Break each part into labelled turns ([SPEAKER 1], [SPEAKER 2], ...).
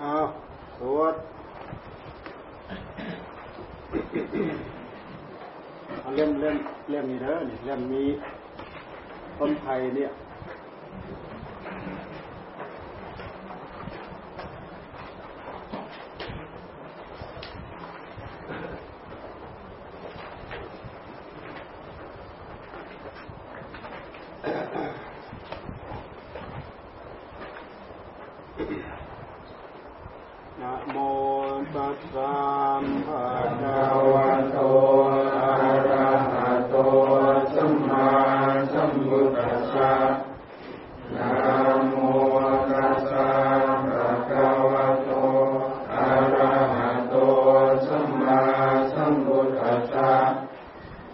[SPEAKER 1] เอาสวดเอาเล่มเล่มเล่มนี้เด้อนี่เล่มนี้ต้นไทรเนี่ย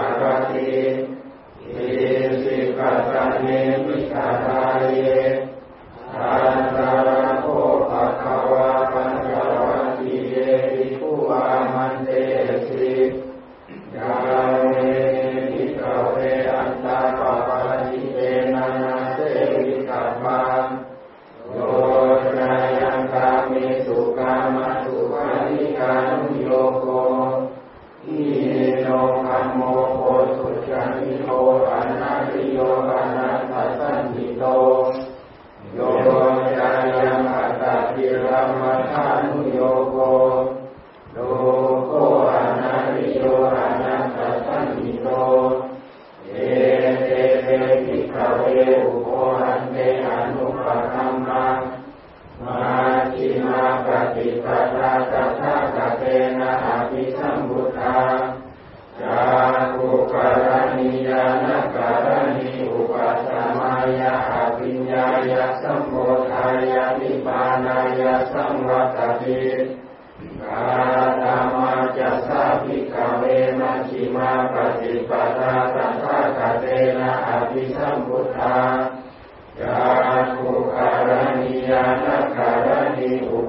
[SPEAKER 1] ารติเอ
[SPEAKER 2] สิปัตเนเม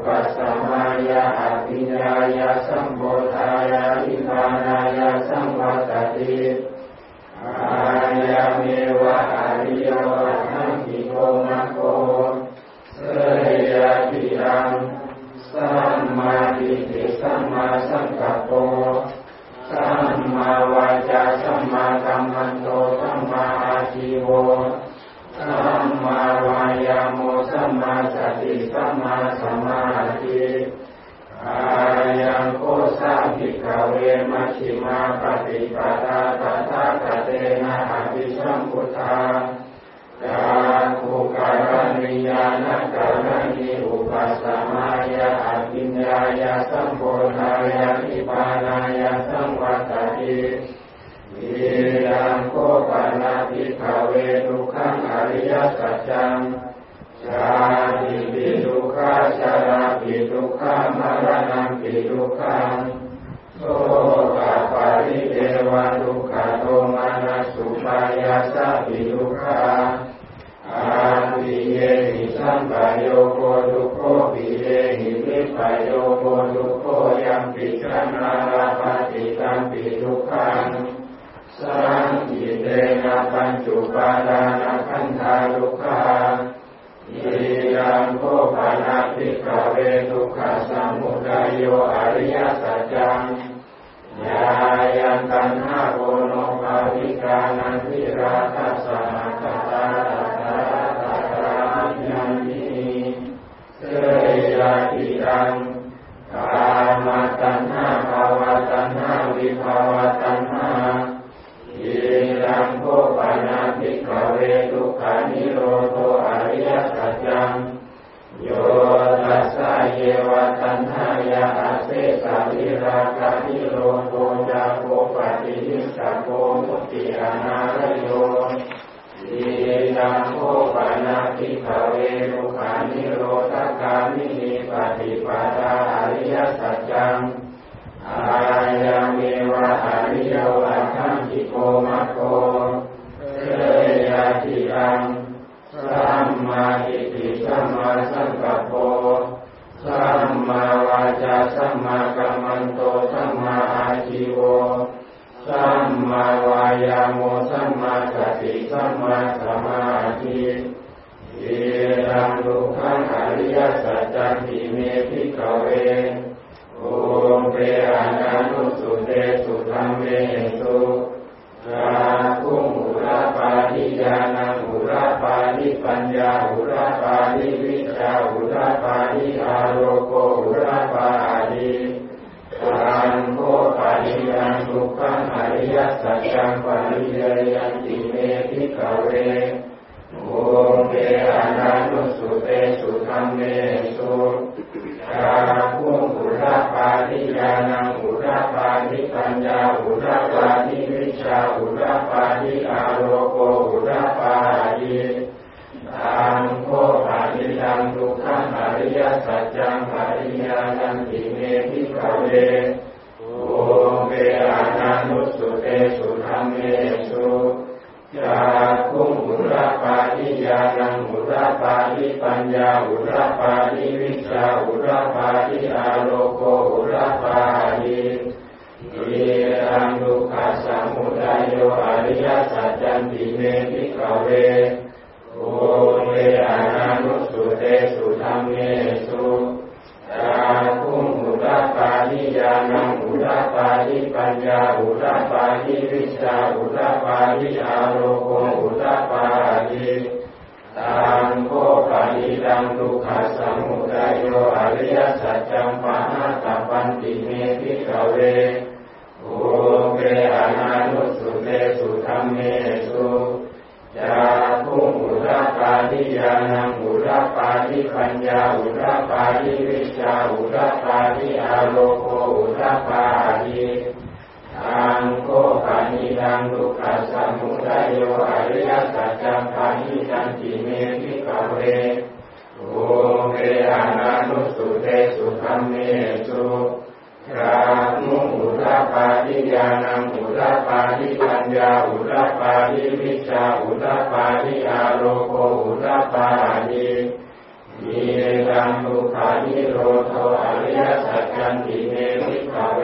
[SPEAKER 2] ปัสสมายาอภิญายาสัมโพธายาอิมานายาสัมวัตติอายามีวะอริโยังโกปานาติกาเวทุกขสมุทัยโยอริยสัจจัง Dios mío. ติเม ภิกขะเว ปุพเพ อะนะนุสสุเตสุธัมเมสุ จักขุง อุทะปาทิ ญาณังอุทะปาทิปัญญาอุทะปาทิวิชชาอุทะปาทิอาโลโกอุทะปาทิ ตัง โข ปะนิทัง ทุกขัง อะริยะสัจจัง ปะริญเญยยันติเม ภิกขะเว โอเปอานานุสุเตสุธรรมเมสุราคุมุระปาทิยานังอุระปาทิปัญญาอุระปาทิวิชาอุระปาทิอาโรโกอุระปาทิตังโคปาริยังทุกขังอริยสัจจังปริยายันติเมพิกเวโอเปอา คุระปาทิยานังอุระปาทิปัญญาอุระปาทิวิชาอุระปาทิอาโลโกอุระปาทิเยรังทุกขสมุทัยโยอริยสัจจันติเมติกเวโอเวอานานุสุเตสุธรรมเม ทะปาทิวิชชาอุทะปาทิอาโลโกอุทะปาทิตังโข ปะนิทังทุกขะสะมุทะโย อะริยะสัจจังปะหาตัพพันติเม ภิกขะเว ปุพเพ อะนะนุสสุเตสุธัมเมสุจักขุง อุทะปาทิ ญาณังอุทะปาทิปัญญาอุทะปาทิวิชชาอุทะปาทิอาโลโกอุทะปาทิ ตัง โข ปะนิทังทุกขะสะมุทะโย อะริยะสัจจังปะหีนันติเม ภิกขะเว ปุพเพ อะนะนุสสุเตสุธัมเมสุ จักขุง อุทะปาทิ ญาณังอุทะปาทิปัญญาอุทะปาทิวิชชาอุทะปาทิอาโลโกอุทะปาทิมีรังทุกขานิโรโทอริยสัจจันติเมพิกเว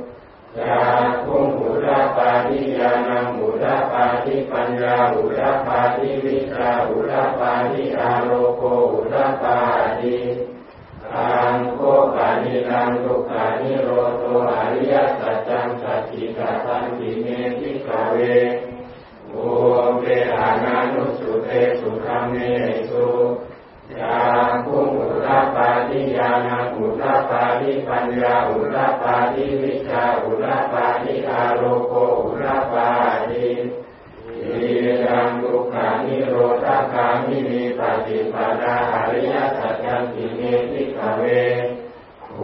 [SPEAKER 2] จักขุง อุทะปาทิ ญาณังอุทะปาทิปัญญาอุทะปาทิวิชชาอุทะปาทิอาโลโกอุทะปาทิ ตังโข ปะนิทังทุกขะนิโรโธ อะริยะสัจจังสัจฉิกาตัพพันติเม ภิกขะเว ปุพเพ อะนะนุสสุเตสุธัมเมสุ จักขุง อุทะปาทิ ญาณังอุทะปาทิปัญญาอุร โรธคามิมีปฏิปดาอริยสัจจิเมพิกเวโอ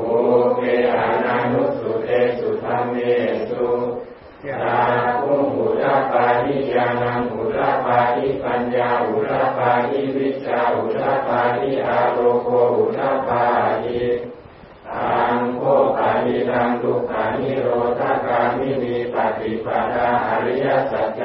[SPEAKER 2] เปอานานุสุเตสุธรรมเมสุยาคุมุระปาทิยานังอุระปาทิปัญญาอุระปาทิวิชาอุระปาทิอาโลโกอุระปาทิทังโคปานิรังทุกขานิโรธคามิมีปฏิปดาอริยสัจ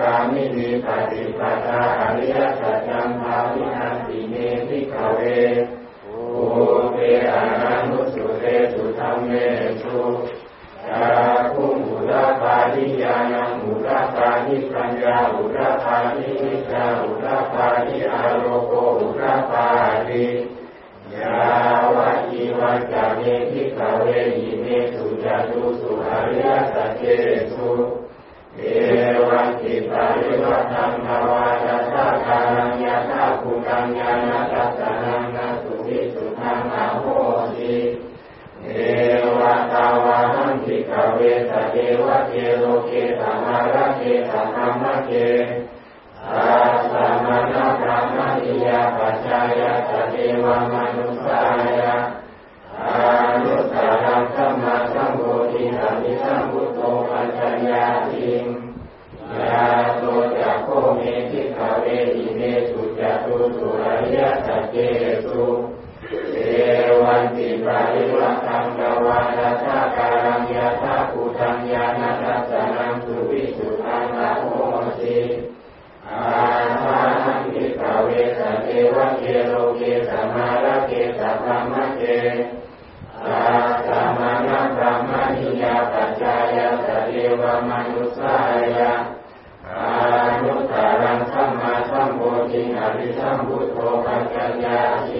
[SPEAKER 2] กามิมีปฏิปทาอริยสัจจังภาวินันติเมติขเว ทิสาเวสเทวเทโลเกสมาระเกสพรมเกสาสามะนะพรมนิยาปัจจายาสเทวมนุสายะอานุตารังสัมมาสัมโพธิอริสัมพุทโธปัจจยาชิ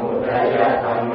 [SPEAKER 2] มุทยธรรม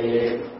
[SPEAKER 2] 所以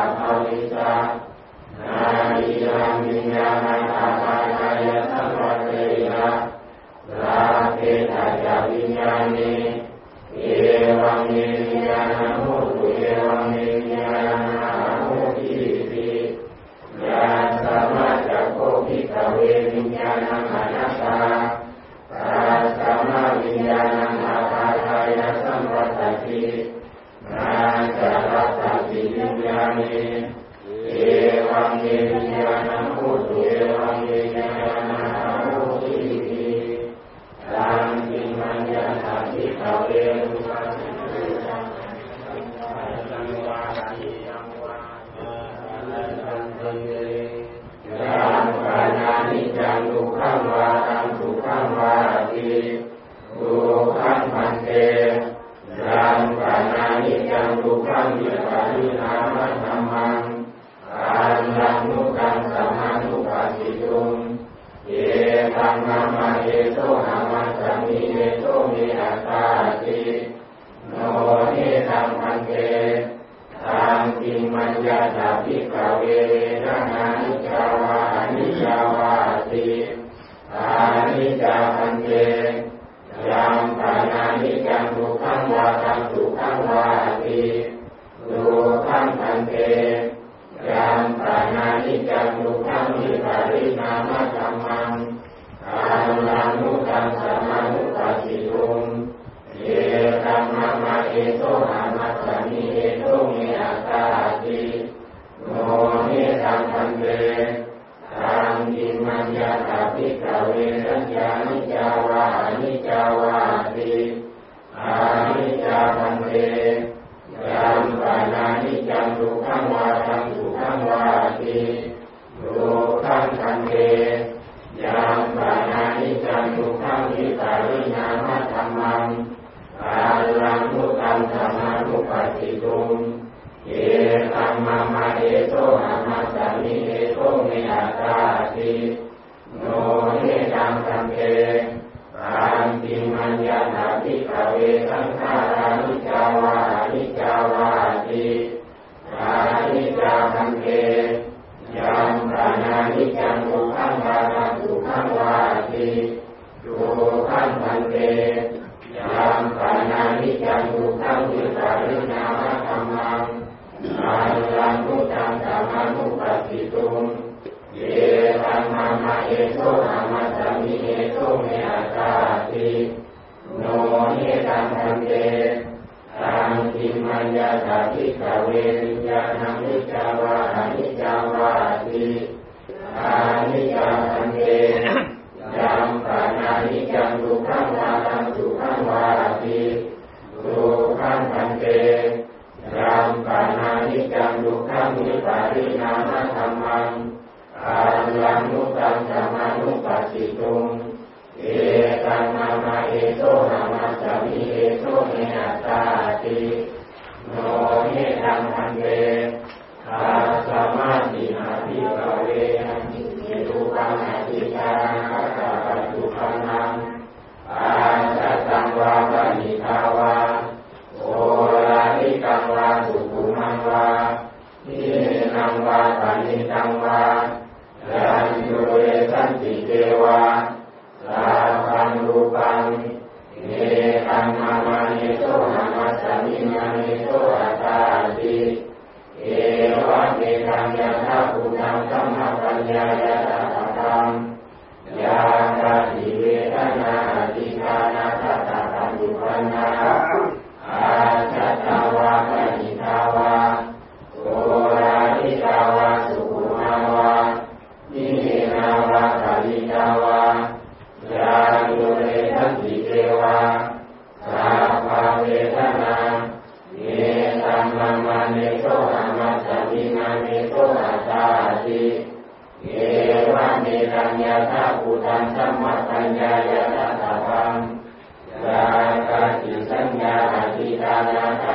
[SPEAKER 2] มาเอโตอามาสมิเอโตเมอาตาติโนเนตังสัมเป งเอตัมนามะเอโตหามาสมิ
[SPEAKER 1] เอ
[SPEAKER 2] โตเนหตาติโนเนตังอัเด มิโกอาตาติเอวะเมตัญญาทัภูตังสัมมาปัญญาญาตตาตังยาติสัญญาติตานาตา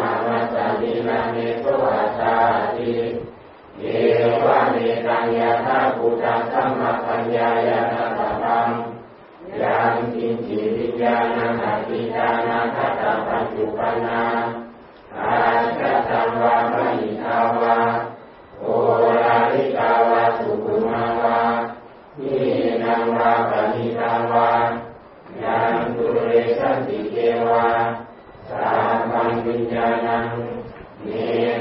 [SPEAKER 2] หะวัสดินานิโตอาชาติเอวะเมตัญญาณภูตังสมมาปัญญายาณตตังยามกินจิวิญาณหัติญาณทัตตปัญจุปนาอาชาตังวามหิทาวะโอราลิกาวะสุขุมาวานินังวาปณิตาวะยันตุเรสันติเกวา ตังวิญญาณังเม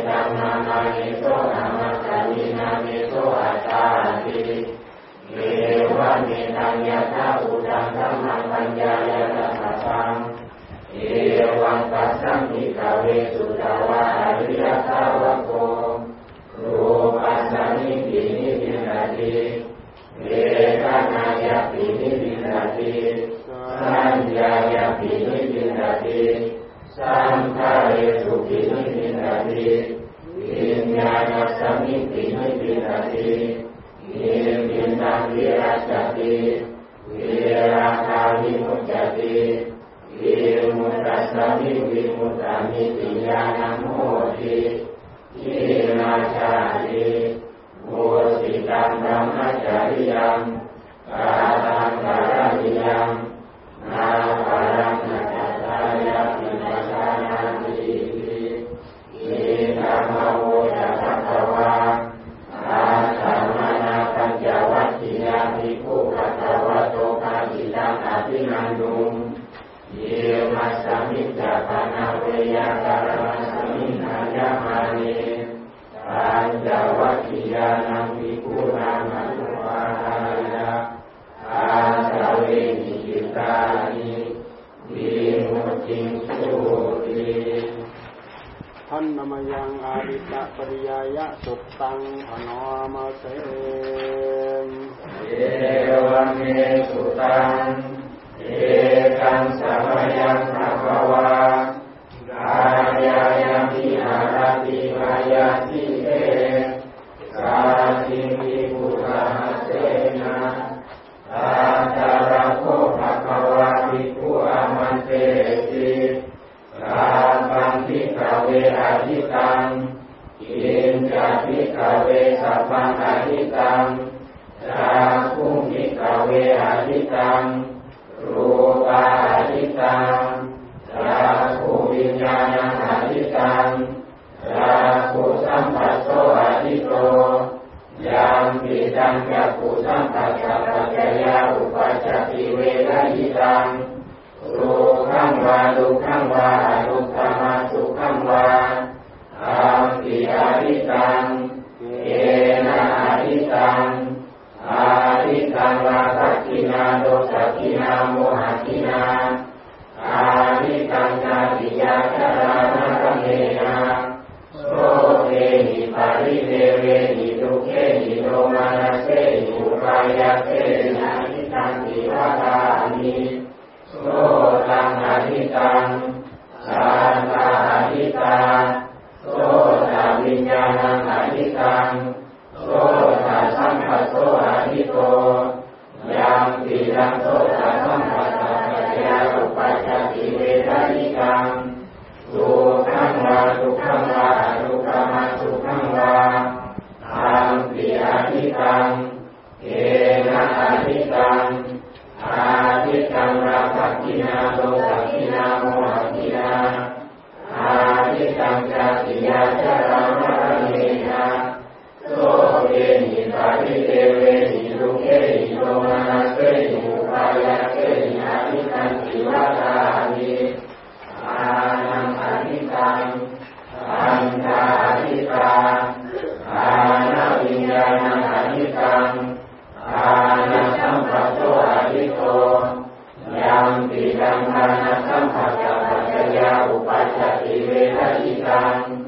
[SPEAKER 2] ตังนามานิโสธรรมะตานินามิโสอาตาติเมวัเมตังยาตาอุตังธรรมปัญญายาตัมตังเอวังปัสสังนิกาเวสุตาวาอริยสาวโกรูปัสสนิปินิปินาติเวทนายาปินิปินาติสัญญายาปินิปินาติสั สุขีไม่มีนาทีวิญญาณสัมมิติไม่มีนาทีมีมินาวิราชติวิราคาวิมุจติวิมุตตสั
[SPEAKER 1] มมิ
[SPEAKER 2] วิมุตตามิติญาณ ยาเสหิอาทิ Amen.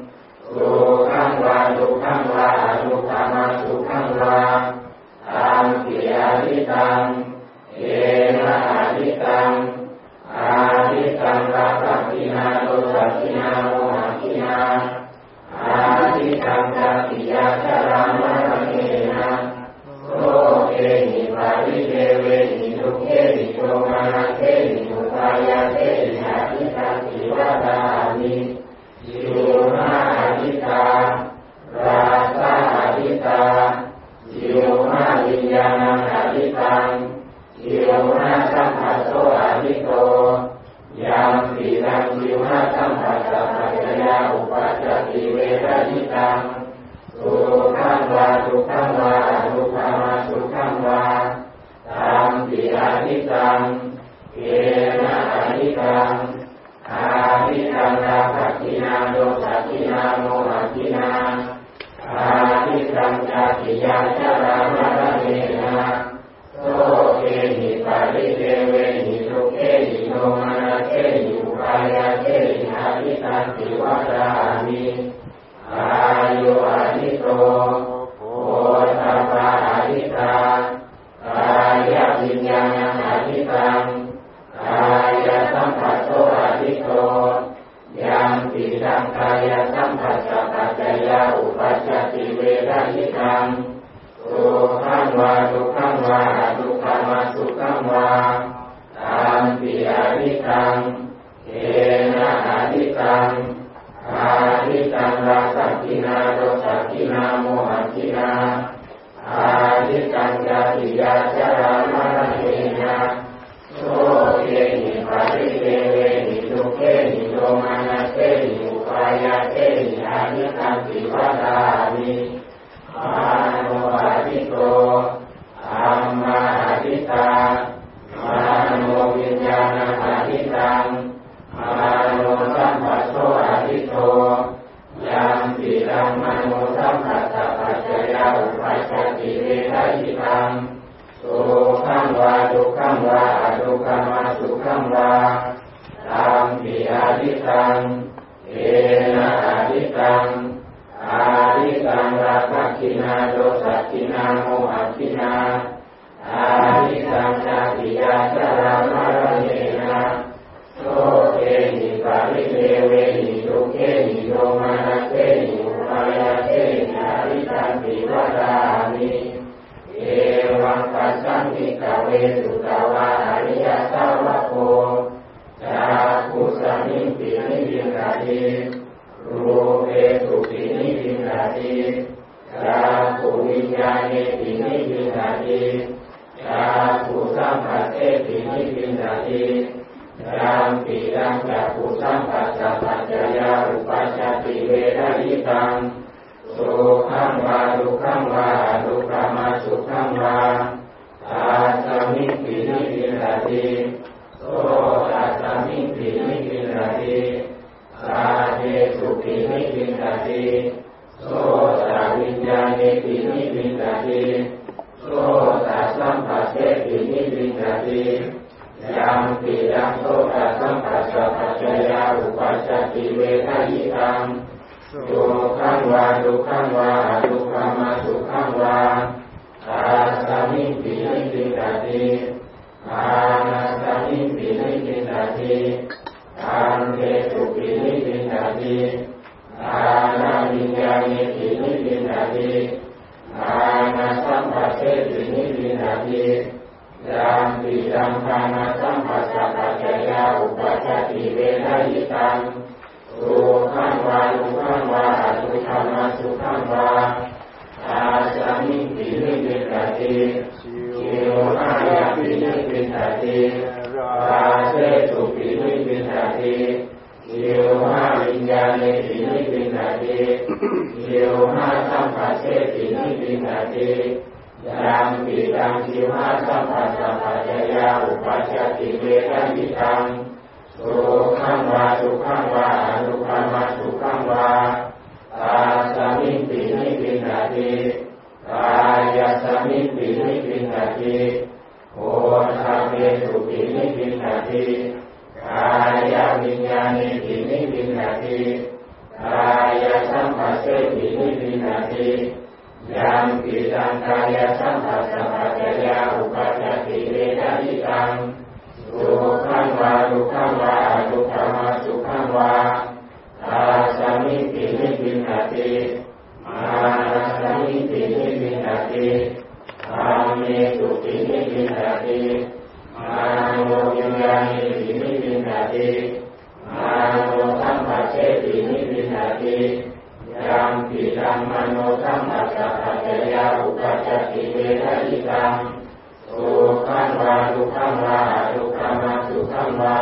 [SPEAKER 2] ทิตตังเกนะอาทิตตังอาทิตตังราคัคคินาโทสัคคินาโมหัคคินาอาทิตตังชาติยาชะรามะระเณนะโสเกหิปะริเทเวหิทุกเขหิโทมะนัสเสหิอุปายาเสหิอาทิตตันติวะทามิเอวังปัสสัง ภิกขะเวสุตาวา ยาเนตินิพินาทียาภูสัมปัสเตตินิพินาทีรังปีรังจากขุสัมปัสสาปัจจยาอุปัชชติเวรยิตังสุขังวาลุขัง ติเยหาวิญญาณตินิปินาติเยหาสัมปัสเสตินิปินาติยังปิตังชิวะสัมปัสสะปัจยาอุปัชติเวทันิตังสุขังวาสุขังวาอนุขังวาสุขังวา ทัจิตังสุขังวาทุขังวาทุขังวาสุขังวา